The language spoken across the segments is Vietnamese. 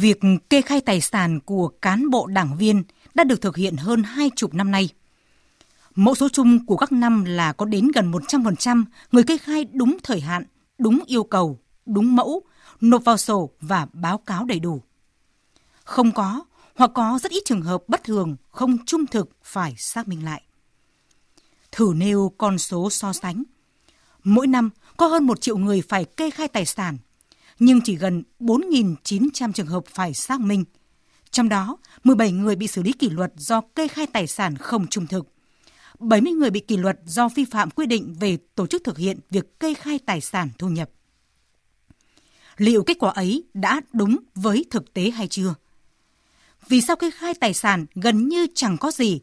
Việc kê khai tài sản của cán bộ đảng viên đã được thực hiện hơn hai chục năm nay. Mẫu số chung của các năm là có đến gần 100% người kê khai đúng thời hạn, đúng yêu cầu, đúng mẫu, nộp vào sổ và báo cáo đầy đủ. Không có hoặc có rất ít trường hợp bất thường không trung thực phải xác minh lại. Thử nêu con số so sánh. Mỗi năm có hơn một triệu người phải kê khai tài sản, nhưng chỉ gần 4.900 trường hợp phải xác minh. Trong đó, 17 người bị xử lý kỷ luật do kê khai tài sản không trung thực. 70 người bị kỷ luật do vi phạm quy định về tổ chức thực hiện việc kê khai tài sản thu nhập. Liệu kết quả ấy đã đúng với thực tế hay chưa? Vì sao kê khai tài sản gần như chẳng có gì,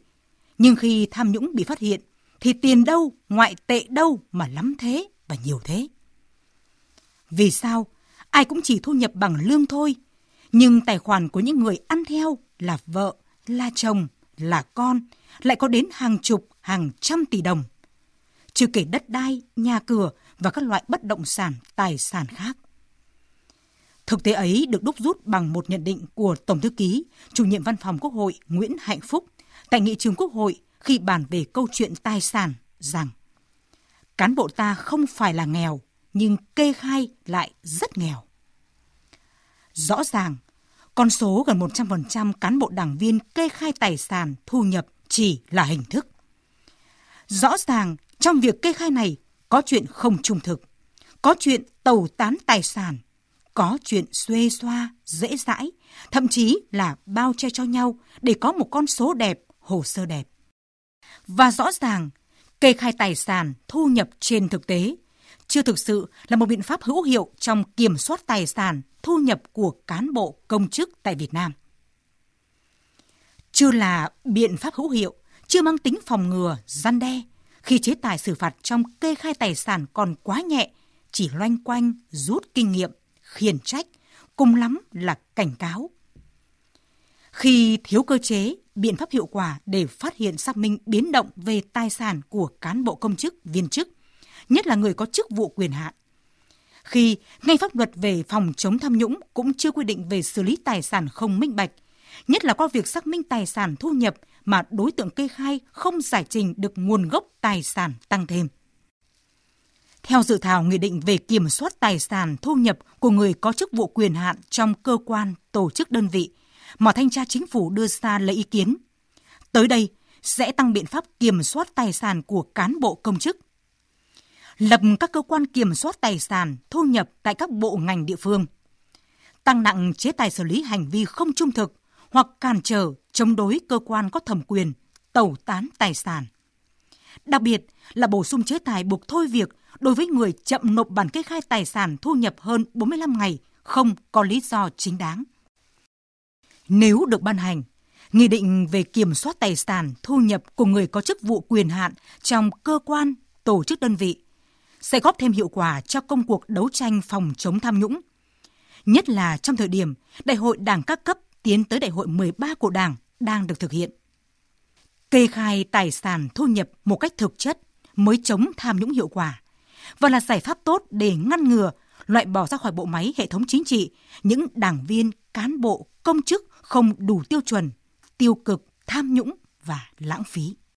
nhưng khi tham nhũng bị phát hiện thì tiền đâu, ngoại tệ đâu mà lắm thế và nhiều thế? Vì sao ai cũng chỉ thu nhập bằng lương thôi, nhưng tài khoản của những người ăn theo là vợ, là chồng, là con lại có đến hàng chục, hàng trăm tỷ đồng. Chưa kể đất đai, nhà cửa và các loại bất động sản, tài sản khác. Thực tế ấy được đúc rút bằng một nhận định của Tổng thư ký, chủ nhiệm văn phòng Quốc hội Nguyễn Hạnh Phúc tại nghị trường Quốc hội khi bàn về câu chuyện tài sản rằng cán bộ ta không phải là nghèo, nhưng kê khai lại rất nghèo. Rõ ràng, con số gần 100% cán bộ đảng viên kê khai tài sản thu nhập chỉ là hình thức. Rõ ràng, trong việc kê khai này có chuyện không trung thực, có chuyện tàu tán tài sản, có chuyện xuê xoa, dễ dãi, thậm chí là bao che cho nhau để có một con số đẹp, hồ sơ đẹp. Và rõ ràng, kê khai tài sản thu nhập trên thực tế chưa thực sự là một biện pháp hữu hiệu trong kiểm soát tài sản thu nhập của cán bộ công chức tại Việt Nam. Chưa là biện pháp hữu hiệu, chưa mang tính phòng ngừa, gian đe, khi chế tài xử phạt trong kê khai tài sản còn quá nhẹ, chỉ loanh quanh rút kinh nghiệm, khiển trách, cùng lắm là cảnh cáo. Khi thiếu cơ chế, biện pháp hiệu quả để phát hiện xác minh biến động về tài sản của cán bộ công chức, viên chức, nhất là người có chức vụ quyền hạn. Khi ngay pháp luật về phòng chống tham nhũng cũng chưa quy định về xử lý tài sản không minh bạch, nhất là qua việc xác minh tài sản thu nhập mà đối tượng kê khai không giải trình được nguồn gốc tài sản tăng thêm. Theo dự thảo nghị định về kiểm soát tài sản thu nhập của người có chức vụ quyền hạn trong cơ quan, tổ chức đơn vị mà thanh tra chính phủ đưa ra lấy ý kiến. Tới đây sẽ tăng biện pháp kiểm soát tài sản của cán bộ công chức. Lập các cơ quan kiểm soát tài sản thu nhập tại các bộ ngành địa phương. Tăng nặng chế tài xử lý hành vi không trung thực hoặc cản trở chống đối cơ quan có thẩm quyền, tẩu tán tài sản. Đặc biệt là bổ sung chế tài buộc thôi việc đối với người chậm nộp bản kê khai tài sản thu nhập hơn 45 ngày không có lý do chính đáng. Nếu được ban hành, Nghị định về kiểm soát tài sản thu nhập của người có chức vụ quyền hạn trong cơ quan, tổ chức đơn vị sẽ góp thêm hiệu quả cho công cuộc đấu tranh phòng chống tham nhũng. Nhất là trong thời điểm Đại hội Đảng các cấp tiến tới Đại hội 13 của Đảng đang được thực hiện. Kê khai tài sản thu nhập một cách thực chất mới chống tham nhũng hiệu quả và là giải pháp tốt để ngăn ngừa, loại bỏ ra khỏi bộ máy hệ thống chính trị những đảng viên, cán bộ, công chức không đủ tiêu chuẩn, tiêu cực, tham nhũng và lãng phí.